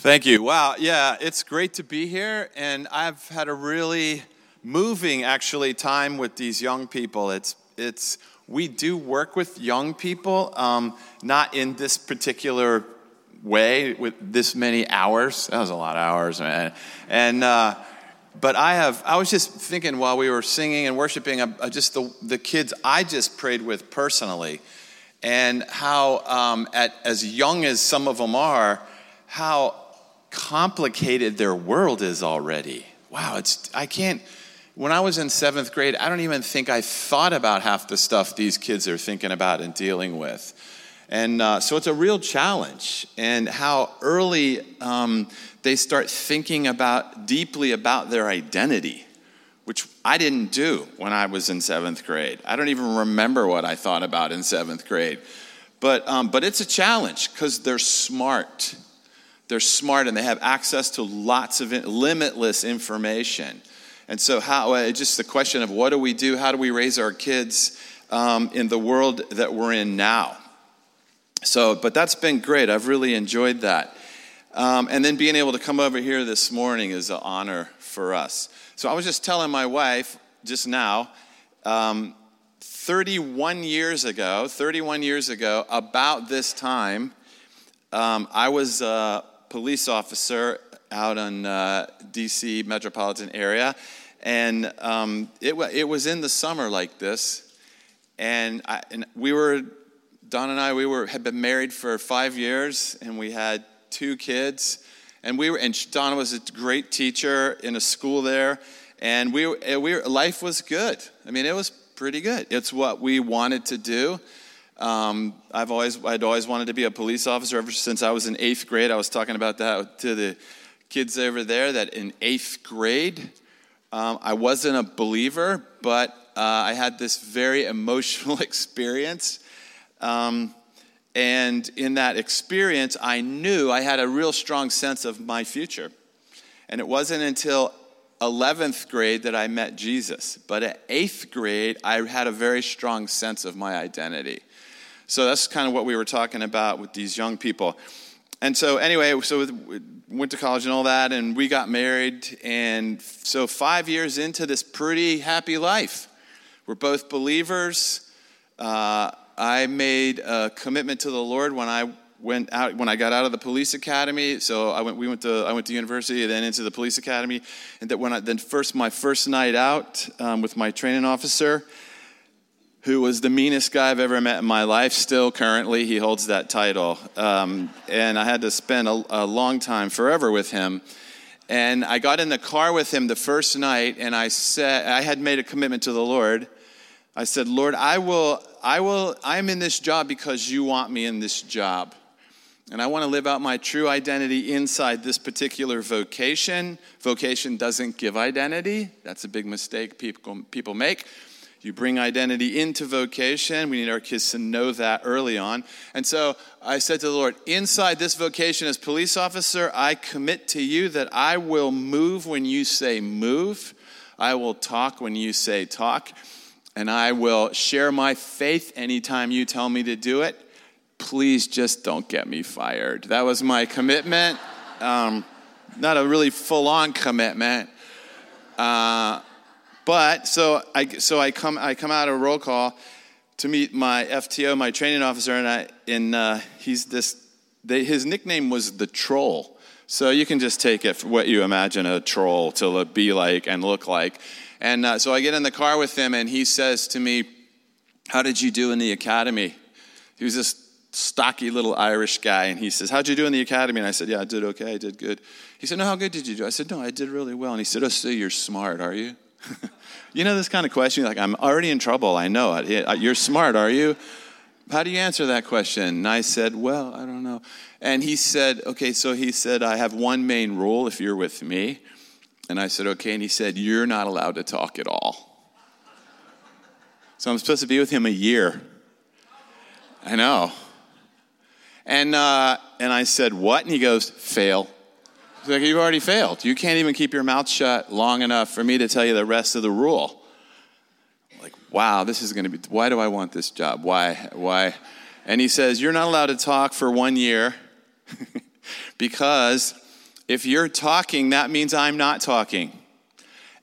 Thank you. Wow. Yeah, it's great to be here. And I've had a really moving, actually, time with these young people. It's, it's, we do work with young people, um, not in this particular way with this many hours. That was a lot of hours, man. And, uh, but I have, I was just thinking while we were singing and worshiping, uh, just the, the kids I just prayed with personally, and how, um, at, as young as some of them are, how complicated their world is already. Wow, it's, I can't, when I was in seventh grade, I don't even think I thought about half the stuff these kids are thinking about and dealing with. And uh, so it's a real challenge, and how early um, they start thinking about deeply about their identity, which I didn't do when I was in seventh grade. I don't even remember what I thought about in seventh grade. But, um, but it's a challenge because they're smart they're smart and they have access to lots of limitless information. And so, how, just the question of what do we do? How do we raise our kids um, in the world that we're in now? So, but that's been great. I've really enjoyed that. Um, and then being able to come over here this morning is an honor for us. So, I was just telling my wife just now, um, 31 years ago, 31 years ago, about this time, um, I was. Uh, police officer out in uh, DC metropolitan area, and um, it, it was in the summer like this, and, I, and we were Don and I we were had been married for five years, and we had two kids, and we were and Don was a great teacher in a school there, and we we were, life was good. I mean, it was pretty good. It's what we wanted to do. Um, I've always, I'd always wanted to be a police officer ever since I was in eighth grade. I was talking about that to the kids over there that in eighth grade, um, I wasn't a believer, but uh, I had this very emotional experience. Um, and in that experience, I knew I had a real strong sense of my future. And it wasn't until 11th grade that I met Jesus. But at eighth grade, I had a very strong sense of my identity. So that's kind of what we were talking about with these young people. And so, anyway, so we went to college and all that, and we got married. And so, five years into this pretty happy life, we're both believers. Uh, I made a commitment to the Lord when I went out when I got out of the police academy. So I went. We went to I went to university, then into the police academy, and that when I then first my first night out um, with my training officer who was the meanest guy I've ever met in my life. Still, currently, he holds that title. Um, and I had to spend a, a, long time, forever, with him. And I got in the car with him the first night, and I said, I had made a commitment to the Lord. I said, Lord, I will, I will, I'm in this job because you want me in this job. And I want to live out my true identity inside this particular vocation. Vocation doesn't give identity. That's a big mistake people, people make. You bring identity into vocation. We need our kids to know that early on. And so I said to the Lord, inside this vocation as police officer, I commit to you that I will move when you say move, I will talk when you say talk, and I will share my faith anytime you tell me to do it. Please just don't get me fired. That was my commitment. Um, not a really full on commitment. Uh, but so I so I come I come out of roll call to meet my FTO, my training officer, and I and uh, he's this. They, his nickname was the Troll. So you can just take it for what you imagine a troll to be like and look like. And uh, so I get in the car with him, and he says to me, "How did you do in the academy?" He was this stocky little Irish guy, and he says, "How'd you do in the academy?" And I said, "Yeah, I did okay. I did good." He said, "No, how good did you do?" I said, "No, I did really well." And he said, "Oh, so you're smart, are you?" you know this kind of question, like, I'm already in trouble. I know it. You're smart, are you? How do you answer that question? And I said, Well, I don't know. And he said, Okay, so he said, I have one main rule if you're with me. And I said, Okay. And he said, You're not allowed to talk at all. So I'm supposed to be with him a year. I know. And, uh, and I said, What? And he goes, Fail. Like, You've already failed. You can't even keep your mouth shut long enough for me to tell you the rest of the rule. like, wow, this is going to be, why do I want this job? Why? Why? And he says, You're not allowed to talk for one year because If you're talking, that means I'm not talking.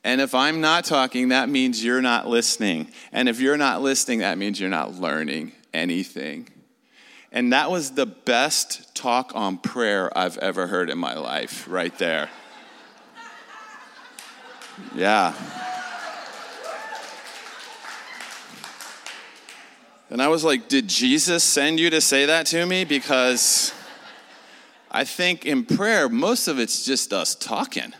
And if I'm not talking, that means you're not listening. And if you're not listening, that means you're not learning anything. And that was the best talk on prayer I've ever heard in my life, right there. Yeah. And I was like, Did Jesus send you to say that to me? Because I think in prayer, most of it's just us talking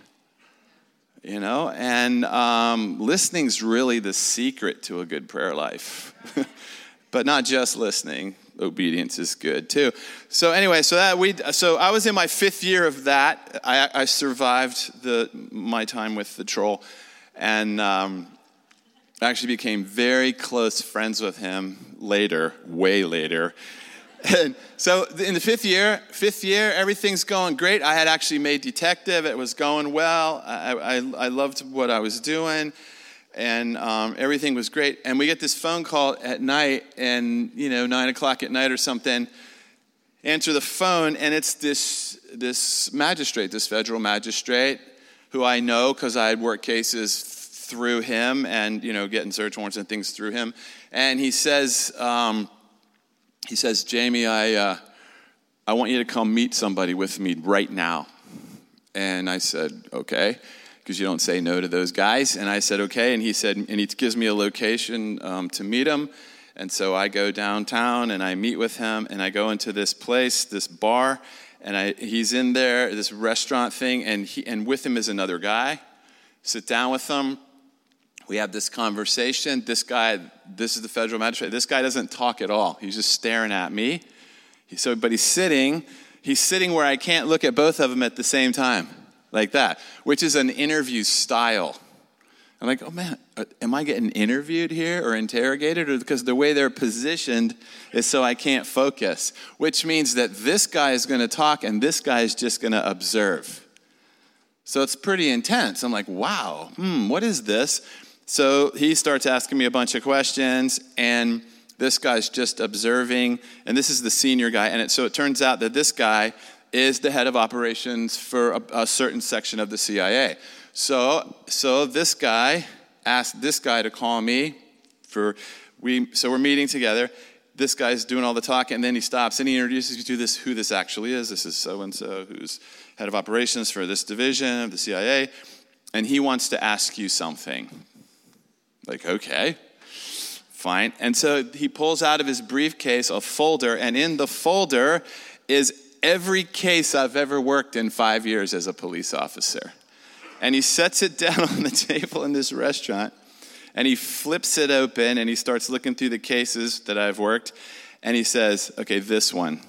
you know and um, listening's really the secret to a good prayer life but not just listening obedience is good too so anyway so that we so i was in my fifth year of that i, I survived the my time with the troll and um, actually became very close friends with him later way later and so in the fifth year, fifth year, everything's going great. I had actually made detective. It was going well. I, I, I loved what I was doing, and um, everything was great. And we get this phone call at night, and you know, nine o'clock at night or something. Answer the phone, and it's this this magistrate, this federal magistrate, who I know because I had worked cases through him, and you know, getting search warrants and things through him. And he says. Um, he says, Jamie, I, uh, I want you to come meet somebody with me right now. And I said, okay, because you don't say no to those guys. And I said, okay. And he said, and he gives me a location um, to meet him. And so I go downtown and I meet with him and I go into this place, this bar, and I, he's in there, this restaurant thing, and, he, and with him is another guy. Sit down with them, we have this conversation. This guy, this is the federal magistrate. This guy doesn't talk at all. He's just staring at me. He, So, but he's sitting. He's sitting where I can't look at both of them at the same time, like that, which is an interview style. I'm like, oh man, uh, am I getting interviewed here or interrogated? Or because the way they're positioned is so I can't focus, which means that this guy is going to talk and this guy is just going to observe. So it's pretty intense. I'm like, wow, hmm, what is this? So he starts asking me a bunch of questions, and this guy's just observing. And this is the senior guy. And it, so it turns out that this guy is the head of operations for a, a certain section of the CIA. So, so this guy asked this guy to call me for we. So we're meeting together. This guy's doing all the talking, and then he stops and he introduces you to this who this actually is. This is so and so who's head of operations for this division of the CIA, and he wants to ask you something. Like, okay, fine. And so he pulls out of his briefcase a folder, and in the folder is every case I've ever worked in five years as a police officer. And he sets it down on the table in this restaurant, and he flips it open, and he starts looking through the cases that I've worked, and he says, Okay, this one.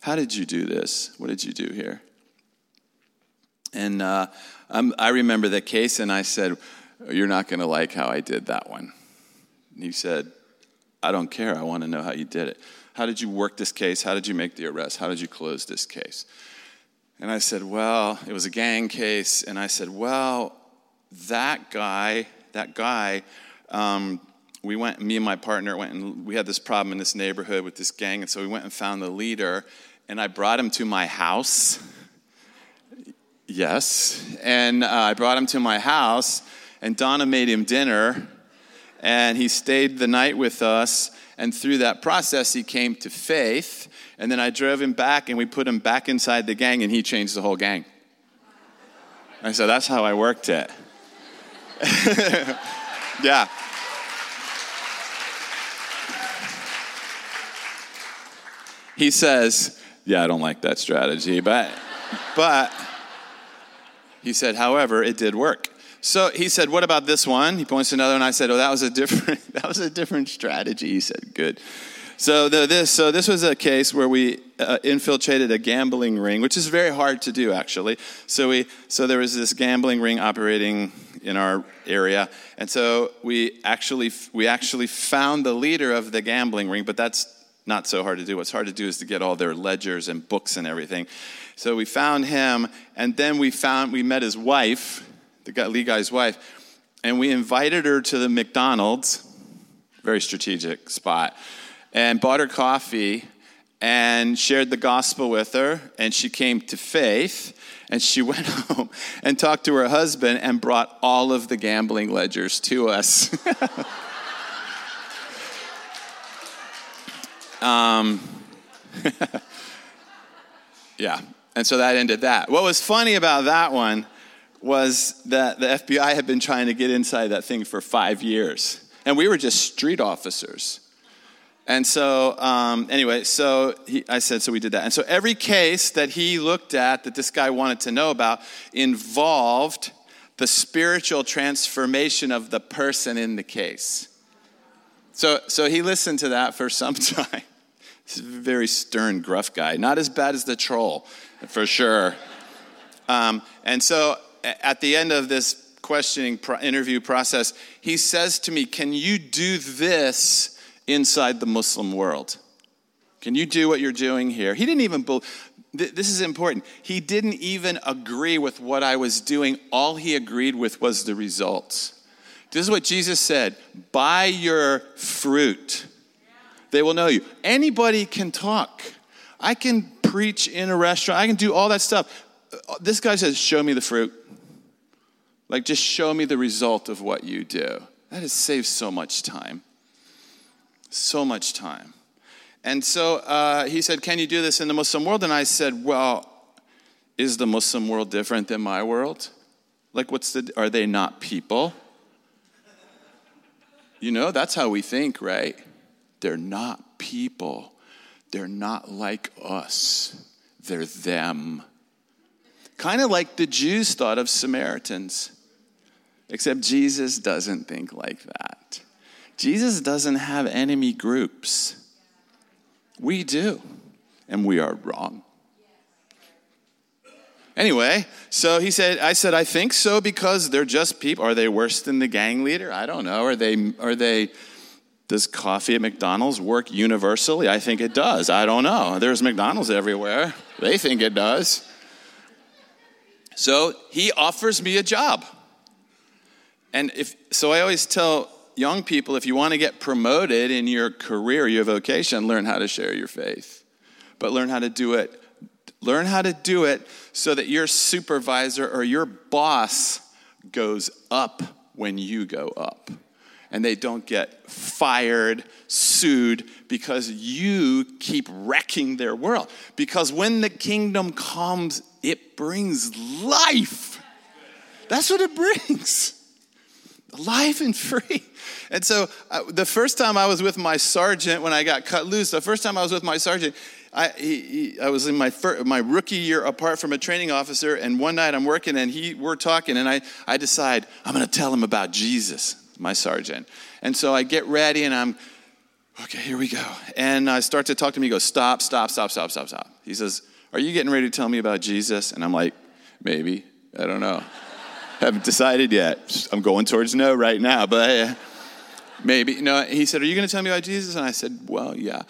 How did you do this? What did you do here? And uh, I remember that case, and I said, you're not going to like how I did that one. And he said, I don't care. I want to know how you did it. How did you work this case? How did you make the arrest? How did you close this case? And I said, Well, it was a gang case. And I said, Well, that guy, that guy, um, we went, me and my partner went and we had this problem in this neighborhood with this gang. And so we went and found the leader. And I brought him to my house. Yes. And uh, I brought him to my house and Donna made him dinner, and he stayed the night with us. And through that process, he came to faith. And then I drove him back, and we put him back inside the gang, and he changed the whole gang. I said, That's how I worked it. yeah. He says, Yeah, I don't like that strategy, but, but, he said, however, it did work. So he said, "What about this one?" He points to another, and I said, "Oh, that was a different that was a different strategy." He said, "Good." So the, this so this was a case where we uh, infiltrated a gambling ring, which is very hard to do actually. So we so there was this gambling ring operating in our area, and so we actually we actually found the leader of the gambling ring, but that's not so hard to do. What's hard to do is to get all their ledgers and books and everything. So we found him, and then we found we met his wife the lead guy's wife, and we invited her to the McDonald's, very strategic spot, and bought her coffee. and shared the gospel with her, and she came to faith. And she went home and talked to her husband and brought all of the gambling ledgers to us. um, yeah, and so that ended that. What was funny about that one was that the FBI had been trying to get inside that thing for five years, and we were just street officers. And so, um, anyway, so he, I said, so we did that. And so every case that he looked at that this guy wanted to know about involved the spiritual transformation of the person in the case. So, so he listened to that for some time. He's a very stern, gruff guy. Not as bad as the troll, for sure. Um, and so at the end of this questioning interview process, he says to me, Can you do this inside the Muslim world. Can you do what you're doing here? He didn't even believe. This is important. He didn't even agree with what I was doing. All he agreed with was the results. This is what Jesus said By your fruit, they will know you. Anybody can talk. I can preach in a restaurant, I can do all that stuff. Uh, this guy says, Show me the fruit. Like, just show me the result of what you do. That has saved so much time so much time. And so uh, he said, Can you do this in the Muslim world? And I said, Well, is the Muslim world different than my world? Like, what's the, are they not people? You know, that's how we think, right? They're not people. They're not like us. They're them. Kind of like the Jews thought of Samaritans, except Jesus doesn't think like that. Jesus doesn't have enemy groups. We do, and we are wrong. Anyway, so he said, I said, I think so because they're just people. Are they worse than the gang leader? I don't know. Are they, are they, does coffee at McDonald's work universally? I think it does. I don't know. There's McDonald's everywhere. They think it does. So he offers me a job. And if, so I always tell young people, if you want to get promoted in your career, your vocation, learn how to share your faith. But learn how to do it. Learn how to do it so that your supervisor or your boss goes up when you go up. And they don't get fired, sued, because you keep wrecking their world. Because when the kingdom comes, it brings life. That's what it brings life and free. And so uh, the first time I was with my sergeant when I got cut loose, the first time I was with my sergeant, I, he, he, I was in my, my rookie year apart from a training officer, and one night I'm working and he, we're talking, and I, I decide I'm going to tell him about Jesus, my sergeant. And so I get ready and I'm, okay, here we go. And I start to talk to him. He goes, stop, stop, stop, stop, stop, stop. He says, Are you getting ready to tell me about Jesus? And I'm like, Maybe. I don't know. Haven't decided yet. I'm going towards no right now, but uh, maybe. No, he said, Are you going to tell me about Jesus? And I said, Well, yeah.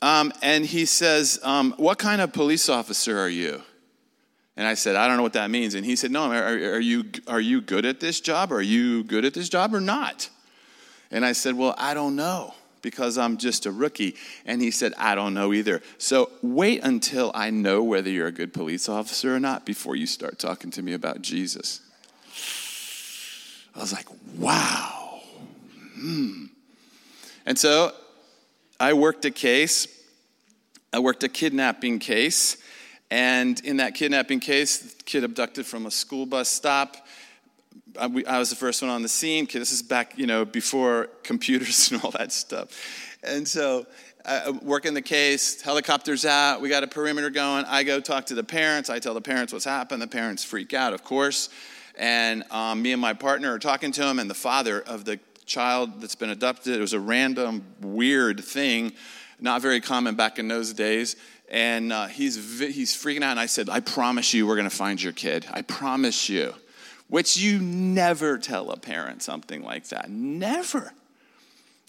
Um, and he says, um, What kind of police officer are you? And I said, I don't know what that means. And he said, No, are, are, you, are you good at this job? Are you good at this job or not? And I said, Well, I don't know because I'm just a rookie. And he said, I don't know either. So wait until I know whether you're a good police officer or not before you start talking to me about Jesus. I was like, wow. Hmm. And so I worked a case. I worked a kidnapping case. And in that kidnapping case, kid abducted from a school bus stop. I, I was the first one on the scene. This is back, you know, before computers and all that stuff. And so I work in the case, helicopter's out, we got a perimeter going. I go talk to the parents. I tell the parents what's happened. The parents freak out, of course and um, me and my partner are talking to him, and the father of the child that's been adopted. It was a random, weird thing, not very common back in those days. And uh, he's, he's freaking out. And I said, I promise you, we're going to find your kid. I promise you. Which you never tell a parent something like that. Never.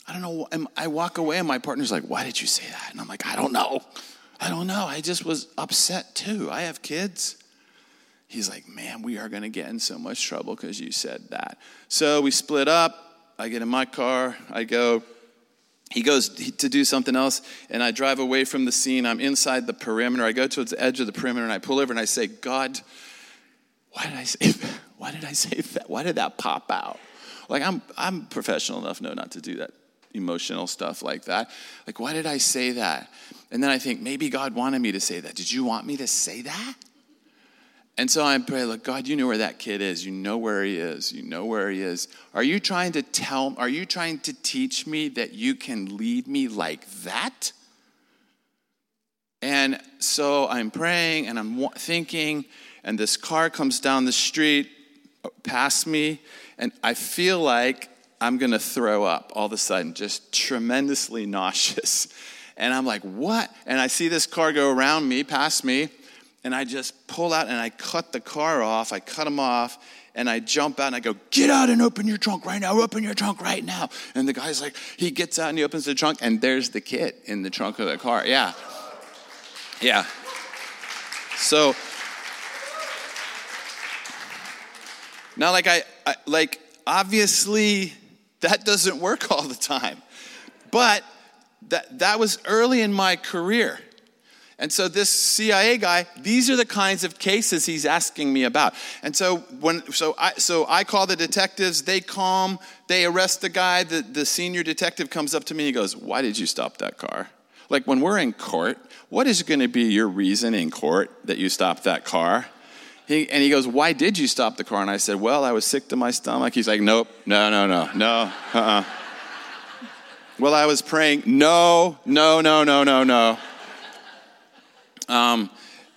I don't know. I walk away, and my partner's like, Why did you say that? And I'm like, I don't know. I don't know. I just was upset too. I have kids he's like, Man, we are going to get in so much trouble because you said that. So we split up. I get in my car. I go he goes to do something else, and I drive away from the scene. I'm inside the perimeter. I go towards the edge of the perimeter, and I pull over and I say, God, why did I say, that? why did I say that? Why did that pop out? Like, I'm, I'm professional enough, no, not to do that emotional stuff like that. Like, why did I say that? And then I think, maybe God wanted me to say that. Did you want me to say that? And so I pray, look, God, you know where that kid is. You know where he is. You know where he is. Are you trying to tell, are you trying to teach me that you can lead me like that? And so I'm praying and I'm thinking, and this car comes down the street uh, past me, and I feel like I'm going to throw up all of a sudden, just tremendously nauseous. And I'm like, what? And I see this car go around me, past me, and I just pull out and I cut the car off. I cut him off and I jump out and I go, Get out and open your trunk right now. Open your trunk right now. And the guy's like, He gets out and he opens the trunk and there's the kid in the trunk of the car. Yeah. Yeah. So, now, like, I, I like, obviously, that doesn't work all the time. But that, that was early in my career. And so this CIA guy, these are the kinds of cases he's asking me about. And so when so I so I call the detectives, they come, they arrest the guy, the, the senior detective comes up to me and he goes, Why did you stop that car? Like when we're in court, what is going to be your reason in court that you stopped that car? He, and he goes, Why did you stop the car? And I said, Well, I was sick to my stomach. He's like, Nope, no, no, no, no, uh uh-uh. uh well, I was praying, No, no, no, no, no, no. Um,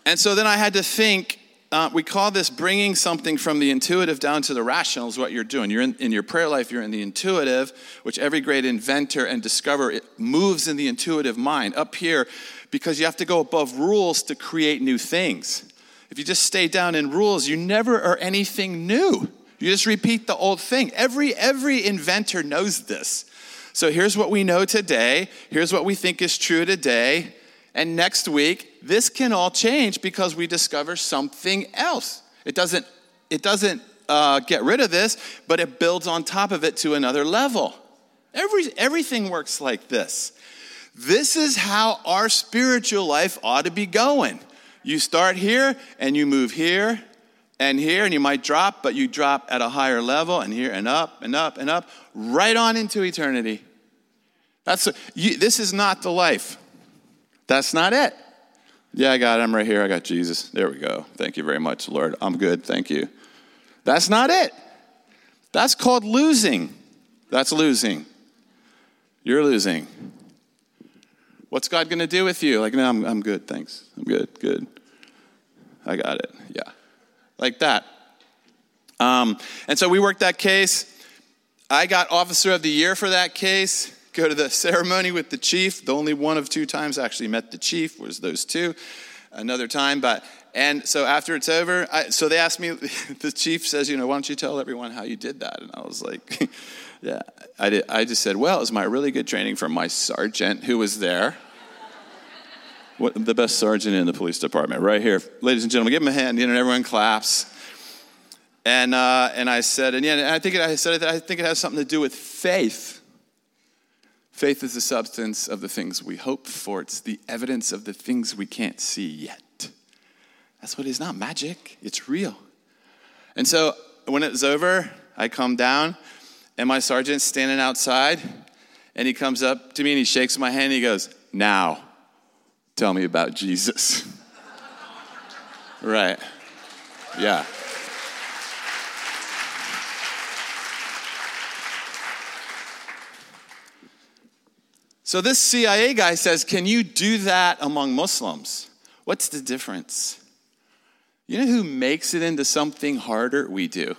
and so then I had to think. Uh, we call this bringing something from the intuitive down to the rational is what you're doing. You're in, in your prayer life, you're in the intuitive, which every great inventor and discoverer moves in the intuitive mind. Up here, because you have to go above rules to create new things. If you just stay down in rules, you never are anything new. You just repeat the old thing. Every, every inventor knows this. So here's what we know today. Here's what we think is true today. And next week, this can all change because we discover something else. It doesn't, it doesn't uh, get rid of this, but it builds on top of it to another level. Every, everything works like this. This is how our spiritual life ought to be going. You start here and you move here and here, and you might drop, but you drop at a higher level and here and up and up and up, right on into eternity. That's a, you, this is not the life. That's not it. Yeah, I got it. I'm right here. I got Jesus. There we go. Thank you very much, Lord. I'm good. Thank you. That's not it. That's called losing. That's losing. You're losing. What's God going to do with you? Like, no, I'm, I'm good. Thanks. I'm good. Good. I got it. Yeah. Like that. Um, and so we worked that case. I got Officer of the Year for that case go to the ceremony with the chief. The only one of two times I actually met the chief was those two. Another time, but and so after it's over, I, so they asked me. The chief says, "You know, why don't you tell everyone how you did that?" And I was like, "Yeah." I did. I just said, "Well, it was my really good training from my sergeant who was there." What, the best sergeant in the police department, right here, ladies and gentlemen. Give him a hand. You know, everyone claps. And uh, and I said, and yeah, and I think it, I said I think it has something to do with faith. Faith is the substance of the things we hope for, it's the evidence of the things we can't see yet. That's what it is, not magic, it's real. And so when it was over, I come down, and my sergeant's standing outside, and he comes up to me and he shakes my hand and he goes, Now, tell me about Jesus. right. Yeah. So this CIA guy says, Can you do that among Muslims? What's the difference? You know who makes it into something harder? We do.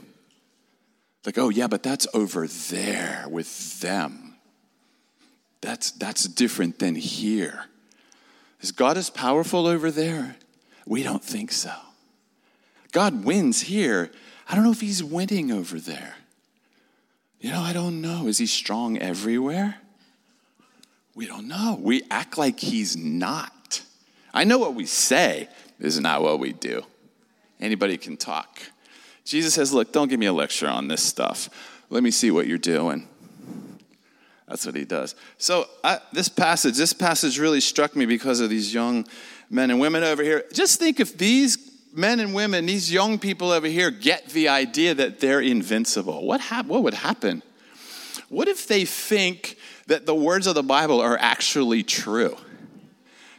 Like, oh, yeah, but that's over there with them. That's, that's different than here. Is God as powerful over there? We don't think so. God wins here. I don't know if he's winning over there. You know, I don't know. Is he strong everywhere? We don't know. We act like he's not. I know what we say is not what we do. Anybody can talk. Jesus says, Look, don't give me a lecture on this stuff. Let me see what you're doing. That's what he does. So I, this passage, this passage really struck me because of these young men and women over here. Just think if these men and women, these young people over here, get the idea that they're invincible. What, hap- what would happen? What if they think that the words of the Bible are actually true?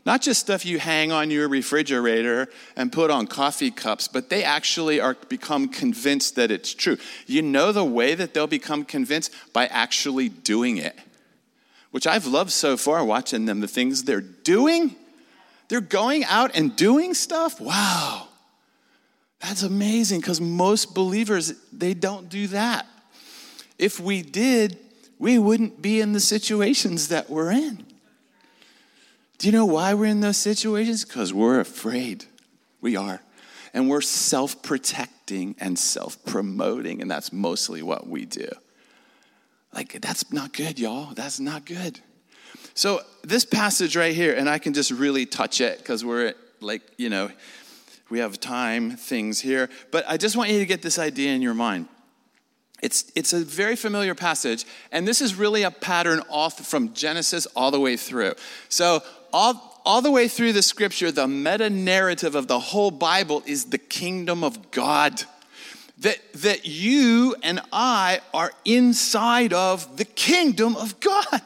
Not just stuff you hang on your refrigerator and put on coffee cups, but they actually are become convinced that it's true. You know the way that they'll become convinced by actually doing it. Which I've loved so far watching them, the things they're doing. They're going out and doing stuff. Wow. That's amazing because most believers they don't do that. If we did, we wouldn't be in the situations that we're in. Do you know why we're in those situations? Because we're afraid. We are. And we're self protecting and self promoting, and that's mostly what we do. Like, that's not good, y'all. That's not good. So, this passage right here, and I can just really touch it because we're like, you know, we have time things here, but I just want you to get this idea in your mind. It's, it's a very familiar passage, and this is really a pattern all from Genesis all the way through. So, all, all the way through the scripture, the meta narrative of the whole Bible is the kingdom of God. That, that you and I are inside of the kingdom of God.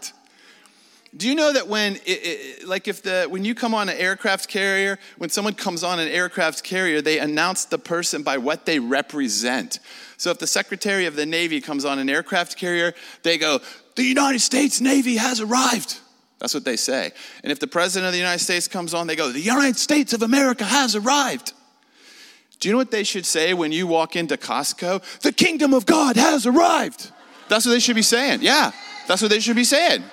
Do you know that when, it, it, like, if the when you come on an aircraft carrier, when someone comes on an aircraft carrier, they announce the person by what they represent. So if the Secretary of the Navy comes on an aircraft carrier, they go, "The United States Navy has arrived." That's what they say. And if the President of the United States comes on, they go, "The United States of America has arrived." Do you know what they should say when you walk into Costco? The kingdom of God has arrived. That's what they should be saying. Yeah, that's what they should be saying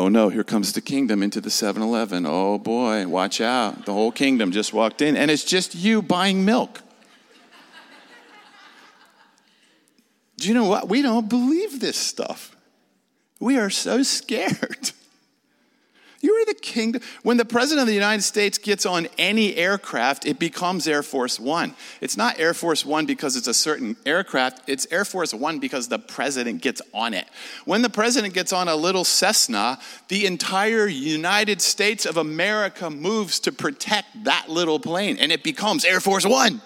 oh no, here comes the kingdom into the 7 Eleven. Oh boy, watch out. The whole kingdom just walked in, and it's just you buying milk. Do you know what? We don't believe this stuff. We are so scared. You are the kingdom. When the president of the United States gets on any aircraft, it becomes Air Force One. It's not Air Force One because it's a certain aircraft, it's Air Force One because the president gets on it. When the president gets on a little Cessna, the entire United States of America moves to protect that little plane, and it becomes Air Force One.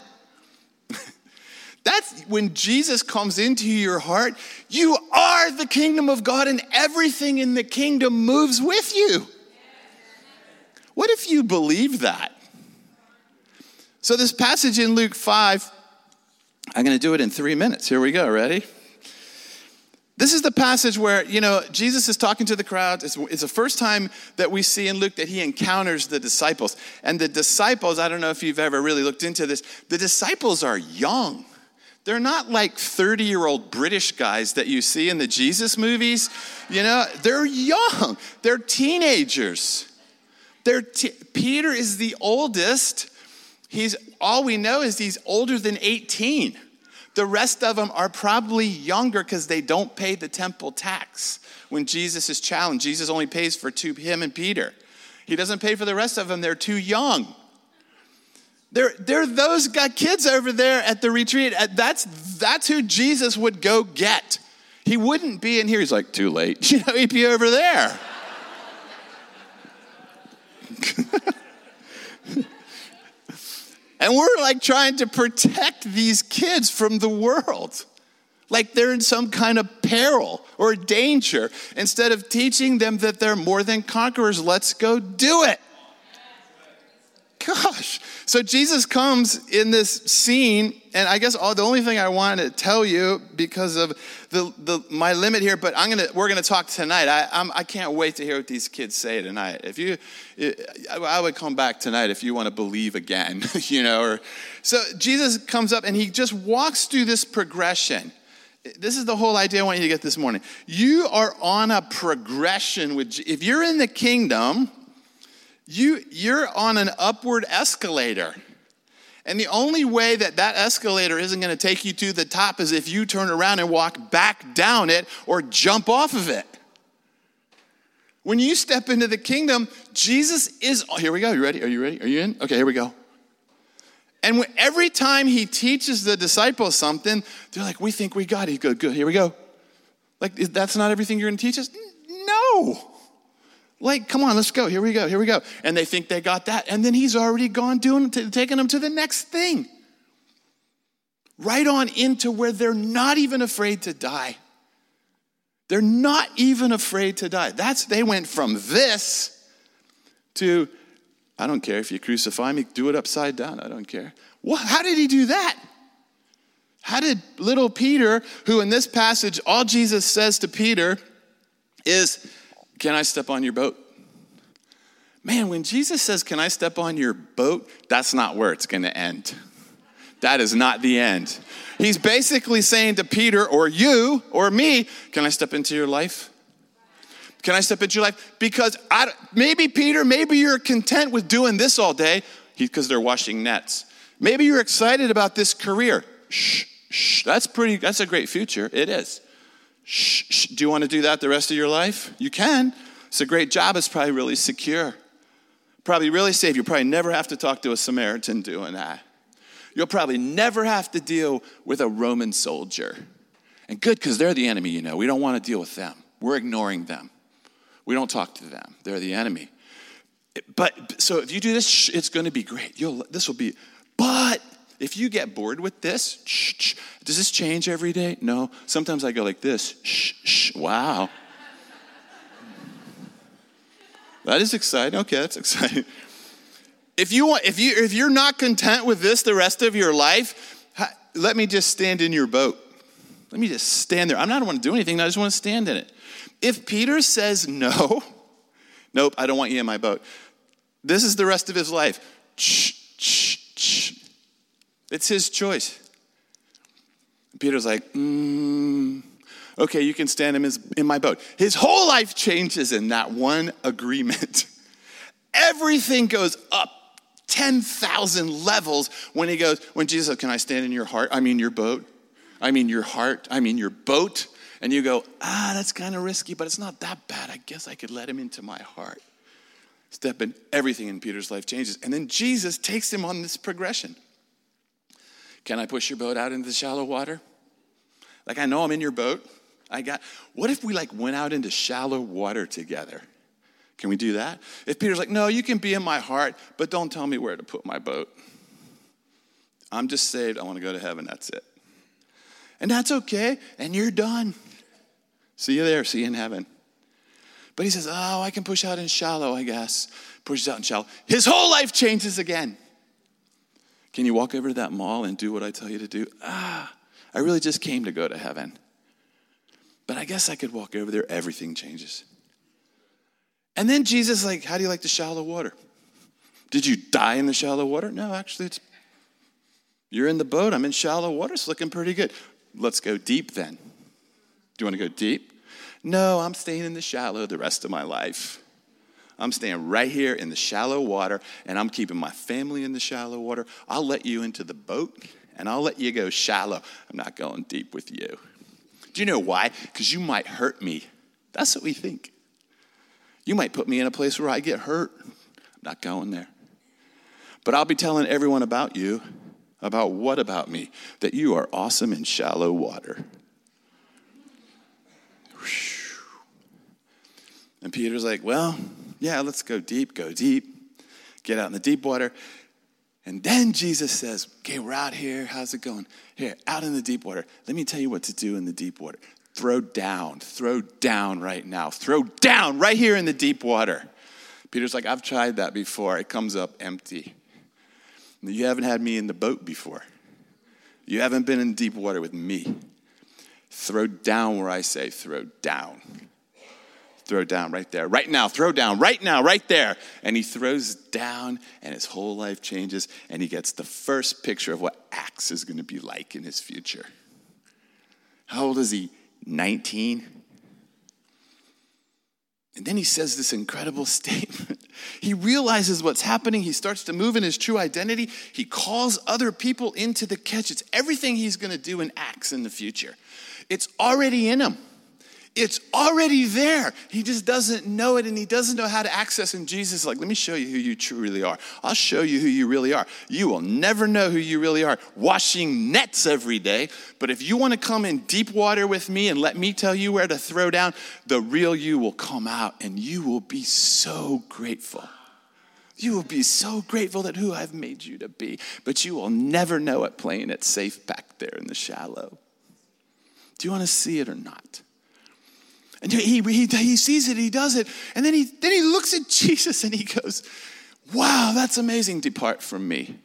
That's when Jesus comes into your heart, you are the kingdom of God, and everything in the kingdom moves with you. What if you believe that? So, this passage in Luke 5, I'm going to do it in three minutes. Here we go. Ready? This is the passage where, you know, Jesus is talking to the crowd. It's, it's, the first time that we see in Luke that he encounters the disciples. And the disciples, I don't know if you've ever really looked into this, the disciples are young. They're not like 30 year old British guys that you see in the Jesus movies. You know, they're young, they're teenagers. T- Peter is the oldest. He's all we know is he's older than 18. The rest of them are probably younger because they don't pay the temple tax. When Jesus is challenged, Jesus only pays for two, him and Peter. He doesn't pay for the rest of them, they're too young. They're, they're those got kids over there at the retreat. Uh, that's, that's who Jesus would go get. He wouldn't be in here. He's like, too late. You know, he'd be over there. and we're like trying to protect these kids from the world. Like they're in some kind of peril or danger. Instead of teaching them that they're more than conquerors, let's go do it. Gosh. So Jesus comes in this scene, and I guess all the only thing I want to tell you because of the, the my limit here, but I'm gonna we're gonna talk tonight. I I'm, I can not wait to hear what these kids say tonight. If you, I would come back tonight if you want to believe again, you know. Or so Jesus comes up and he just walks through this progression. This is the whole idea I want you to get this morning. You are on a progression with if you're in the kingdom you, you're on an upward escalator. And the only way that that escalator isn't going to take you to the top is if you turn around and walk back down it or jump off of it. When you step into the kingdom, Jesus is, oh, here we go. You ready? Are you ready? Are you in? Okay, here we go. And when, every time he teaches the disciples something, they're like, we think we got it. Good, good, here we go. Like, that's not everything you're going to teach us? No. Like, come on, let's go. Here we go. Here we go. And they think they got that. And then he's already gone doing, taking them to the next thing. Right on into where they're not even afraid to die. They're not even afraid to die. That's, they went from this to, I don't care if you crucify me, do it upside down. I don't care. How did he do that? How did little Peter, who in this passage, all Jesus says to Peter is, Can I step on your boat? Man, when Jesus says, Can I step on your boat? That's not where it's going to end. That is not the end. He's basically saying to Peter, or you, or me, Can I step into your life? Can I step into your life? Because I, maybe, Peter, maybe you're content with doing this all day because they're washing nets. Maybe you're excited about this career. Shh, Shh, that's pretty, that's a great future. It is. Shh, shh. Do you want to do that the rest of your life? You can. It's a great job. It's probably really secure. Probably really safe. You'll probably never have to talk to a Samaritan doing that. You'll probably never have to deal with a Roman soldier. And good, because they're the enemy, you know. We don't want to deal with them. We're ignoring them. We don't talk to them. They're the enemy. But so if you do this, it's going to be great. You'll, this will be, but if you get bored with this, shh, shh, does this change every day? No. Sometimes I go like this, shh, shh, wow. that is exciting. Okay, that's exciting. If you want, if you if you're not content with this the rest of your life, let me just stand in your boat. Let me just stand there. I'm not want to do anything. I just want to stand in it. If Peter says no, nope, I don't want you in my boat. This is the rest of his life. Shh. It's his choice. Peter's like, mm, okay, you can stand him in my boat. His whole life changes in that one agreement. Everything goes up 10,000 levels when he goes, when Jesus says, Can I stand in your heart? I mean, your boat. I mean, your heart. I mean, your boat. And you go, Ah, that's kind of risky, but it's not that bad. I guess I could let him into my heart. Step in, everything in Peter's life changes. And then Jesus takes him on this progression. Can I push your boat out into the shallow water? Like, I know I'm in your boat. I got, what if we like went out into shallow water together? Can we do that? If Peter's like, no, you can be in my heart, but don't tell me where to put my boat. I'm just saved. I want to go to heaven. That's it. And that's okay. And you're done. See you there. See you in heaven. But he says, oh, I can push out in shallow, I guess. Pushes out in shallow. His whole life changes again. Can you walk over to that mall and do what I tell you to do? Ah, I really just came to go to heaven. But I guess I could walk over there, everything changes. And then Jesus, like, how do you like the shallow water? Did you die in the shallow water? No, actually, it's you're in the boat. I'm in shallow water. It's looking pretty good. Let's go deep then. Do you want to go deep? No, I'm staying in the shallow the rest of my life. I'm staying right here in the shallow water and I'm keeping my family in the shallow water. I'll let you into the boat and I'll let you go shallow. I'm not going deep with you. Do you know why? Because you might hurt me. That's what we think. You might put me in a place where I get hurt. I'm not going there. But I'll be telling everyone about you, about what about me? That you are awesome in shallow water. And Peter's like, Well, yeah, let's go deep, go deep, get out in the deep water. And then Jesus says, Okay, we're out here. How's it going? Here, out in the deep water. Let me tell you what to do in the deep water. Throw down, throw down right now. Throw down right here in the deep water. Peter's like, I've tried that before. It comes up empty. You haven't had me in the boat before. You haven't been in deep water with me. Throw down where I say throw down. Throw down right there, right now, throw down right now, right there. And he throws down, and his whole life changes, and he gets the first picture of what Acts is going to be like in his future. How old is he? 19? And then he says this incredible statement. He realizes what's happening. He starts to move in his true identity. He calls other people into the catch. It's everything he's going to do in Acts in the future. It's already in him. It's already there. He just doesn't know it and he doesn't know how to access. And Jesus like, let me show you who you truly are. I'll show you who you really are. You will never know who you really are washing nets every day. But if you want to come in deep water with me and let me tell you where to throw down, the real you will come out and you will be so grateful. You will be so grateful that who I've made you to be, but you will never know it playing it safe back there in the shallow. Do you want to see it or not? And he, he, he sees it, he does it, and then he, then he looks at Jesus and he goes, Wow, that's amazing. Depart from me.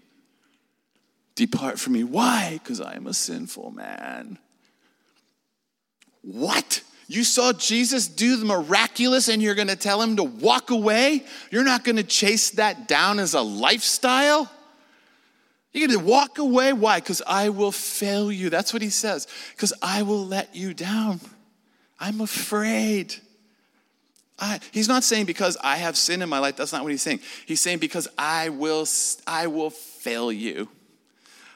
Depart from me. Why? Because I am a sinful man. What? You saw Jesus do the miraculous and you're going to tell him to walk away? You're not going to chase that down as a lifestyle? You're going to walk away. Why? Because I will fail you. That's what he says. Because I will let you down. I'm afraid. I, he's not saying because I have sin in my life. That's not what he's saying. He's saying because I will, I will fail you.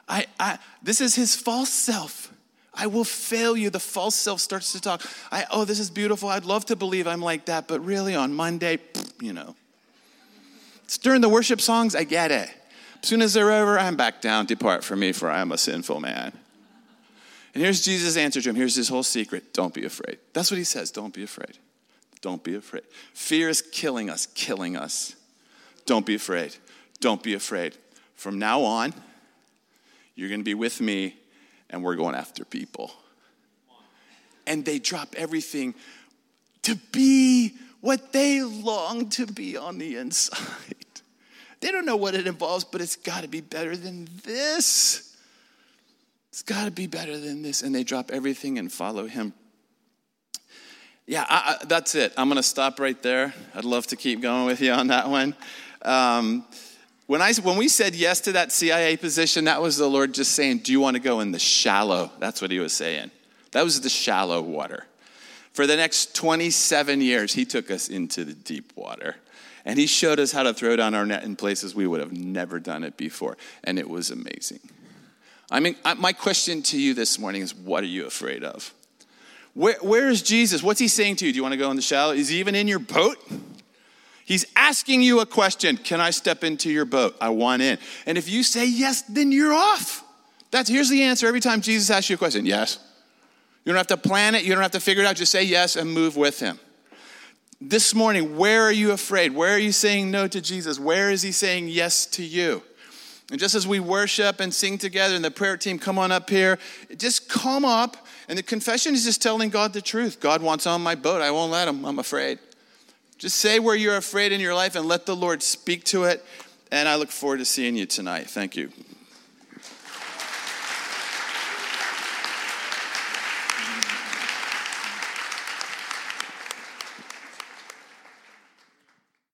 I, I, this is his false self. I will fail you. The false self starts to talk. I, oh, this is beautiful. I'd love to believe I'm like that, but really on Monday, you know. It's during the worship songs, I get it. As soon as they're over, I'm back down. Depart from me, for I am a sinful man. And here's Jesus' answer to him. Here's his whole secret. Don't be afraid. That's what he says. Don't be afraid. Don't be afraid. Fear is killing us, killing us. Don't be afraid. Don't be afraid. From now on, you're going to be with me, and we're going after people. And they drop everything to be what they long to be on the inside. They don't know what it involves, but it's got to be better than this. It's got to be better than this. And they drop everything and follow him. Yeah, I, I, that's it. I'm going to stop right there. I'd love to keep going with you on that one. Um, when, I, when we said yes to that CIA position, that was the Lord just saying, Do you want to go in the shallow? That's what he was saying. That was the shallow water. For the next 27 years, he took us into the deep water. And he showed us how to throw down our net in places we would have never done it before. And it was amazing. I mean, my question to you this morning is what are you afraid of? Where, where is Jesus? What's he saying to you? Do you want to go in the shallow? Is he even in your boat? He's asking you a question Can I step into your boat? I want in. And if you say yes, then you're off. That's, here's the answer every time Jesus asks you a question yes. You don't have to plan it, you don't have to figure it out. Just say yes and move with him. This morning, where are you afraid? Where are you saying no to Jesus? Where is he saying yes to you? And just as we worship and sing together, and the prayer team come on up here, just come up. And the confession is just telling God the truth. God wants on my boat. I won't let him. I'm afraid. Just say where you're afraid in your life and let the Lord speak to it. And I look forward to seeing you tonight. Thank you.